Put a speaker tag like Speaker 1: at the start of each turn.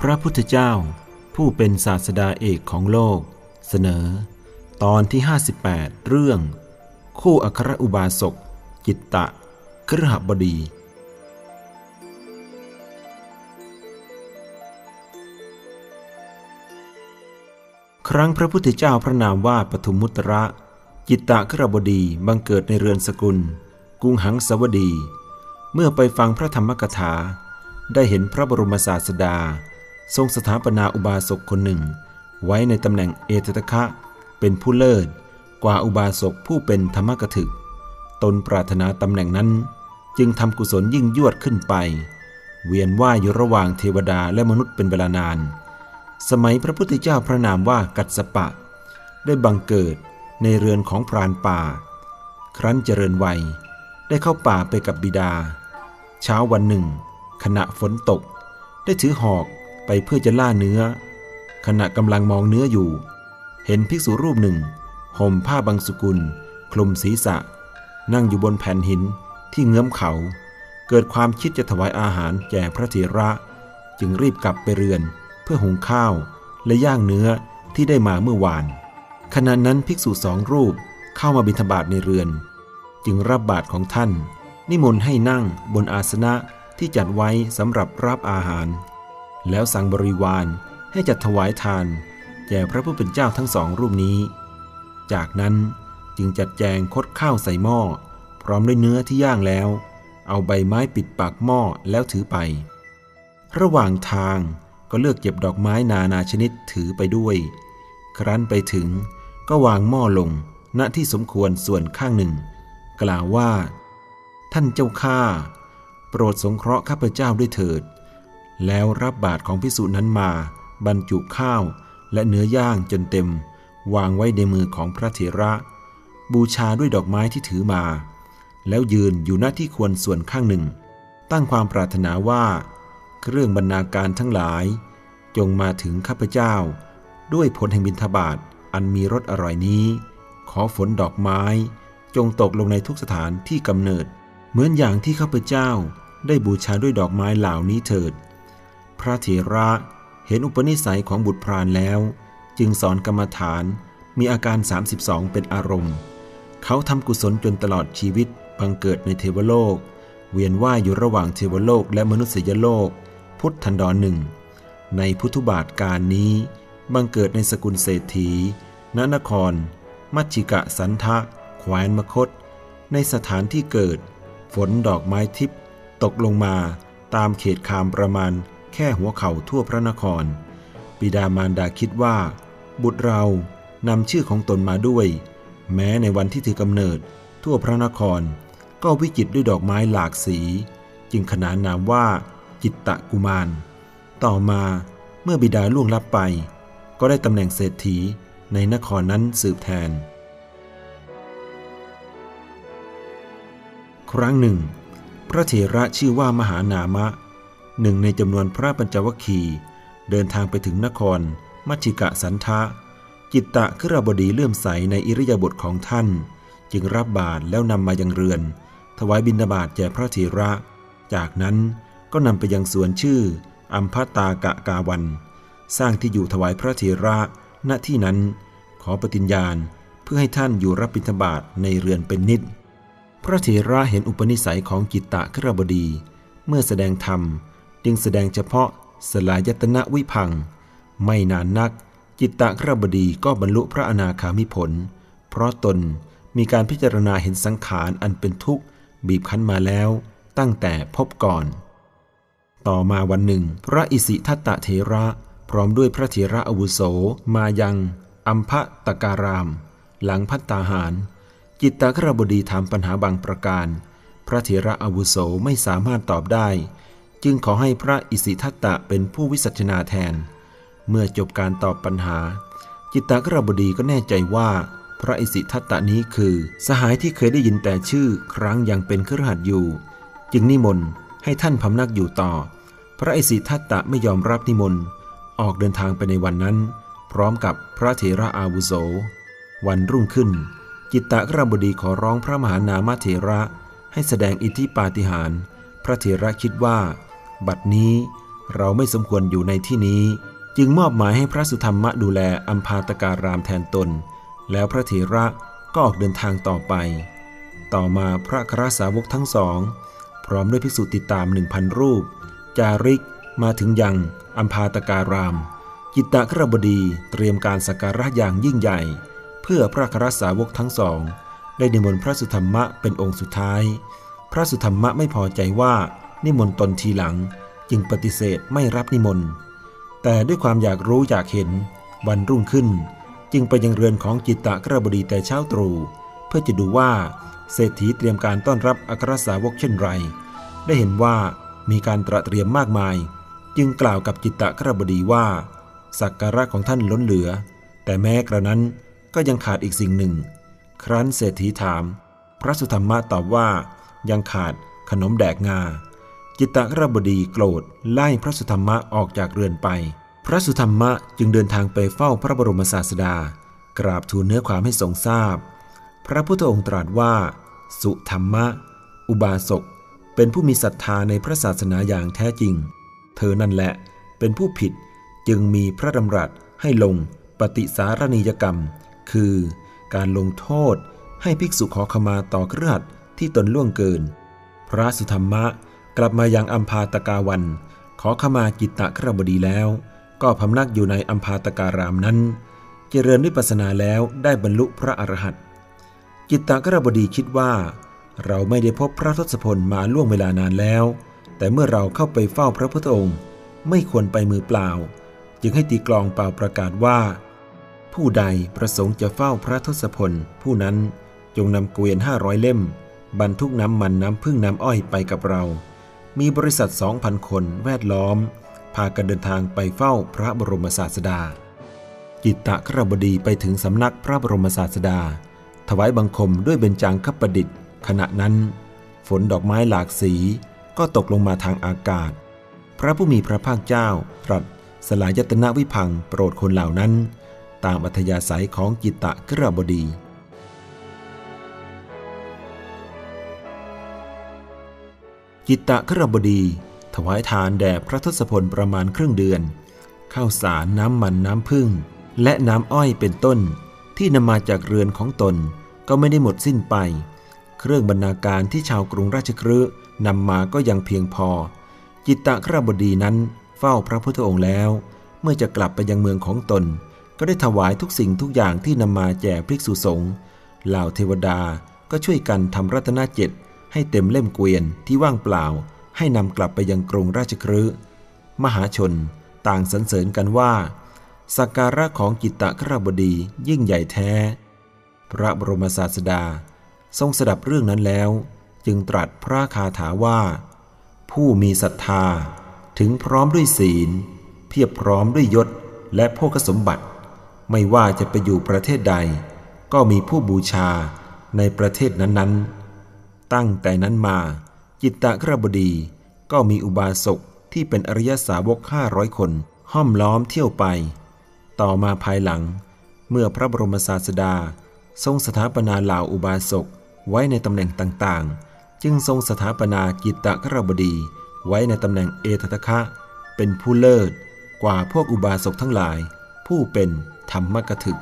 Speaker 1: พระพุทธเจ้า ผู้เป็นศาสดาเอกของโลก เสนอ ตอนที่ 58 เรื่อง คู่อัครอุบาสกจิตตะครหบดี ครั้งพระพุทธเจ้าพระนามว่าปฐุมมุตระ จิตตะครบดีบังเกิดในเรือนสกุลกุงหังสวดี เมื่อไปฟังพระธรรมกถาได้เห็นพระบรมศาสดา ทรงสถาปนาอุบาสกคนหนึ่ง ไว้ในตำแหน่งเอตตะคะเป็นผู้เลิศกว่าอุบาสกผู้เป็นธรรมกถึก ตนปรารถนาตำแหน่งนั้น จึงทำกุศลยิ่งยวดขึ้นไป เวียนว่ายอยู่ระหว่างเทวดาและมนุษย์เป็นเวลานาน สมัยพระพุทธเจ้าพระนามว่ากัสสปะ ได้บังเกิดในเรือนของพรานป่า ครั้นเจริญวัยได้เข้าป่าไปกับบิดา เช้าวันหนึ่ง ขณะฝนตก ได้ถือหอก ไปเพื่อจะล่าเนื้อ ขณะกำลังมองเนื้ออยู่ เห็นภิกษุรูปหนึ่งห่มผ้าบางสุกุล คลุมศีรษะ นั่งอยู่บนแผ่นหินที่เงื้อมเขา เกิดความคิดจะถวายอาหารแก่พระเถระ จึงรีบกลับไปเรือน เพื่อหุงข้าวและย่างเนื้อที่ได้มาเมื่อวาน ขณะนั้นภิกษุสองรูปเข้ามาบิณฑบาตในเรือน จึงรับบาตรของท่าน นิมนต์ให้นั่งบนอาสนะที่จัดไว้สำหรับรับอาหาร แล้วสั่งบริวารให้จัดถวายทานแก่พระผู้เป็นเจ้าทั้งสองรูปนี้ จากนั้นจึงจัดแจงคดข้าวใส่หม้อ พร้อมด้วยเนื้อที่ย่างแล้ว เอาใบไม้ปิดปากหม้อแล้วถือไป ระหว่างทางก็เลือกเก็บดอกไม้นานาชนิดถือไปด้วย ครั้นไปถึงก็วางหม้อลงณที่สมควรส่วนข้างหนึ่ง กล่าวว่า ท่านเจ้าข้าโปรดสงเคราะห์ข้าพเจ้าด้วยเถิด แล้วรับบาตรของพิสุนั้นมา บรรจุข้าว และเนื้อย่างจนเต็ม วางไว้ในมือของพระเถระ บูชาด้วยดอกไม้ที่ถือมา แล้วยืนอยู่หน้าที่ควรส่วนข้างหนึ่ง ตั้งความปรารถนาว่า เครื่องบรรณาการทั้งหลาย จงมาถึงข้าพเจ้า ด้วยผลแห่งบิณฑบาตอันมีรสอร่อยนี้ ขอฝนดอกไม้ จงตกลงในทุกสถานที่กำเนิด เหมือนอย่างที่ข้าพเจ้าได้บูชาด้วยดอกไม้เหล่านี้เถิด พระเถระเห็นอุปนิสัยของบุตรพรานแล้ว จึงสอนกรรมฐานมีอาการ 32 เป็นอารมณ์ เขาทำกุศลจนตลอดชีวิตบังเกิดในเทวโลก เวียนว่ายอยู่ระหว่างเทวโลกและมนุษยโลก พุทธันดรหนึ่ง ในพุทธบาทการนี้ บังเกิดในสกุลเศรษฐีณนคร มัชชิกะสันทะแขวนมคต ในสถานที่เกิด ฝนดอกไม้ทิพย์ตกลงมาตามเขตคามประมาณ แค่หัวเข่าทั่วพระนคร บิดามารดาคิดว่า บุตรเรานำชื่อของตนมาด้วย แม้ในวันที่ถือกำเนิด ทั่วพระนคร ก็วิจิตด้วยดอกไม้หลากสี จึงขนานนามว่าจิตตะกุมาร ต่อมาเมื่อบิดาล่วงลับไป ก็ได้ตำแหน่งเศรษฐีในนครนั้นสืบแทน ครั้งหนึ่ง พระเถระชื่อว่ามหานามะ หนึ่งในจำนวนพระปัญจวัคคีย์เดินทางไปถึงนคร มัชิกะสันทะ จิตตะขรบดีเลื่อมใสในอิริยาบถของท่าน จึงรับบาตรแล้วนำมายังเรือน ถวายบิณฑบาตแก่พระเถระ จากนั้นก็นำไปยังสวนชื่อ อัมพตากะกาวัน สร้างที่อยู่ถวายพระเถระณที่นั้น ขอปฏิญญาณเพื่อให้ท่านอยู่รับบิณฑบาตในเรือนเป็นนิด พระเถระเห็นอุปนิสัยของจิตตะขรบดี เมื่อแสดงธรรม จึงแสดงเฉพาะสลายตนะวิพัง ไม่นานนัก จิตตะขรบดีก็บรรลุพระอนาคามิผล เพราะตนมีการพิจารณาเห็นสังขารอันเป็นทุกข์บีบคั้นมาแล้ว ตั้งแต่พบก่อน ต่อมาวันหนึ่ง พระอิสิทัตตะเถระ พร้อมด้วยพระเถระอาวุโสมายังอัมพะตการาม หลังพัตตาหาร จิตตะขรบดีถามปัญหาบางประการ พระเถระอาวุโสไม่สามารถตอบได้ จึงขอให้พระอิสิทัตตะเป็นผู้วิสัชนาแทน เมื่อจบการตอบปัญหา จิตตะขรบดีก็แน่ใจว่า พระอิสิทัตตะนี้คือ สหายที่เคยได้ยินแต่ชื่อครั้งยังเป็นเครือขัดอยู่ จึงนิมนต์ให้ท่านพำนักอยู่ต่อ พระอิสิทัตตะไม่ยอมรับนิมนต์ออกเดินทางไปในวันนั้น พร้อมกับพระเถระอาวุโส วันรุ่งขึ้น จิตตะกรบดีขอร้องพระมหานามาเถระให้แสดงอิทธิปาฏิหาริย์พระเถระคิดว่า บัดนี้เราไม่สมควรอยู่ในที่นี้ จึงมอบหมายให้พระสุธรรมะดูแลอัมพาตการามแทนตน แล้วพระเถระก็ออกเดินทางต่อไป ต่อมาพระคราสาวกทั้งสอง พร้อมด้วยภิกษุติดตามหนึ่งพันรูป จาริกมาถึงยังอัมพาตการาม จิตตะครบดีเตรียมการสักการะอย่างยิ่งใหญ่ เพื่อพระคราสาวกทั้งสอง ได้นิมนต์พระสุธรรมะเป็นองค์สุดท้าย พระสุธรรมะไม่พอใจว่า นิมนต์ตนทีหลังจึงปฏิเสธไม่รับนิมนต์ แต่ด้วยความอยากรู้อยากเห็นวันรุ่งขึ้น จึงไปยังเรือนของจิตตะกระบดีแต่เช้าตรู่เพื่อจะดูว่าเศรษฐีเตรียมการต้อนรับอัครสาวกเช่นไร ได้เห็นว่ามีการตระเตรียมมากมาย จึงกล่าวกับจิตตะกระบดีว่า สักการะของท่านล้นเหลือ แต่แม้กระนั้นก็ยังขาดอีกสิ่งหนึ่ง ครั้นเศรษฐีถาม พระสุธรรมะตอบว่ายังขาดขนมแดกงา จิตตะรบดีโกรธไล่พระสุธรรมะออกจากเรือนไป พระสุธรรมะจึงเดินทางไปเฝ้าพระบรมศาสดา กราบทูลเนื้อความให้ทรงทราบพระพุทธองค์ตรัสว่า สุธรรมะ อุบาสก เป็นผู้มีศรัทธาในพระศาสนาอย่างแท้จริง เธอนั่นแหละเป็นผู้ผิดจึงมีพระดำรัสให้ลงปฏิสารณียกรรม คือการลงโทษให้ภิกษุขอขมาต่อเครือขัดที่ตนล่วงเกิน พระสุธรรมะ กลับมายังอัมพาตกาวัน ขอขมากิตตะครบดีแล้ว ก็พำนักอยู่ในอัมพาตการามนั้น เจริญวิปัสนาแล้วได้บรรลุพระอรหันต์กิตตะครบดีคิดว่า เราไม่ได้พบพระทศพลมาล่วงเวลานานแล้ว แต่เมื่อเราเข้าไปเฝ้าพระพุทธองค์ ไม่ควรไปมือเปล่า จึงให้ตีกลองเป่าประกาศว่า ผู้ใดประสงค์จะเฝ้าพระทศพลผู้นั้นจงนำเกวียนห้าร้อยเล่ม บรรทุกน้ำมันน้ำพึ่งน้ำอ้อยไปกับเรา มีบริษัท 2,000 คนแวดล้อม พากันเดินทางไปเฝ้าพระบรมศาสดาจิตตะครบดีไปถึงสำนักพระบรมศาสดา ถวายบังคมด้วยเบญจังคประดิษฐ์ ขณะนั้น ฝนดอกไม้หลากสีก็ตกลงมาทางอากาศ พระผู้มีพระภาคเจ้าตรัสสลายยตนาวิพังโปรดคนเหล่านั้น ตามอัธยาศัยของจิตตะครบดี จิตตะครบดี ถวายทานแด่พระทศพลประมาณครึ่งเดือน ข้าวสารน้ำมันน้ำพึ่ง และน้ำอ้อยเป็นต้น ที่นำมาจากเรือนของตนก็ไม่ได้หมดสิ้นไป เครื่องบรรณาการที่ชาวกรุงราชครืนำมาก็ยังเพียงพอ จิตตะครบดีนั้นเฝ้าพระพุทธองค์แล้ว เมื่อจะกลับไปยังเมืองของตน ก็ได้ถวายทุกสิ่งทุกอย่างที่นำมาแจกภิกษุสงฆ์เหล่าเทวดาก็ช่วยกันทำรัตนเจ็ด ให้เต็มเล่มเกวียนที่ว่างเปล่า ให้นำกลับไปยังกรุงราชครืมหาชนต่างสรรเสริญกันว่าสักการะของกิตตะครบดียิ่งใหญ่แท้ พระบรมศาสดา ทรงสดับเรื่องนั้นแล้ว จึงตรัสพระคาถาว่า ผู้มีศรัทธาถึงพร้อมด้วยศีล เพียบพร้อมด้วยยศและโภคสมบัติ ไม่ว่าจะไปอยู่ประเทศใด ก็มีผู้บูชาในประเทศนั้นๆ ตั้งแต่นั้นมา จิตตะครบดี ก็มีอุบาสกที่เป็นอริยสาวกห้าร้อยคน ห้อมล้อมเที่ยวไป ต่อมาภายหลัง เมื่อพระบรมศาสดา ทรงสถาปนาเหล่าอุบาสกไว้ในตำแหน่งต่างๆ จึงทรงสถาปนาจิตตะครบดี ไว้ในตำแหน่งเอตทะคะ เป็นผู้เลิศกว่าพวกอุบาสกทั้งหลาย ผู้เป็นธรรมกถึก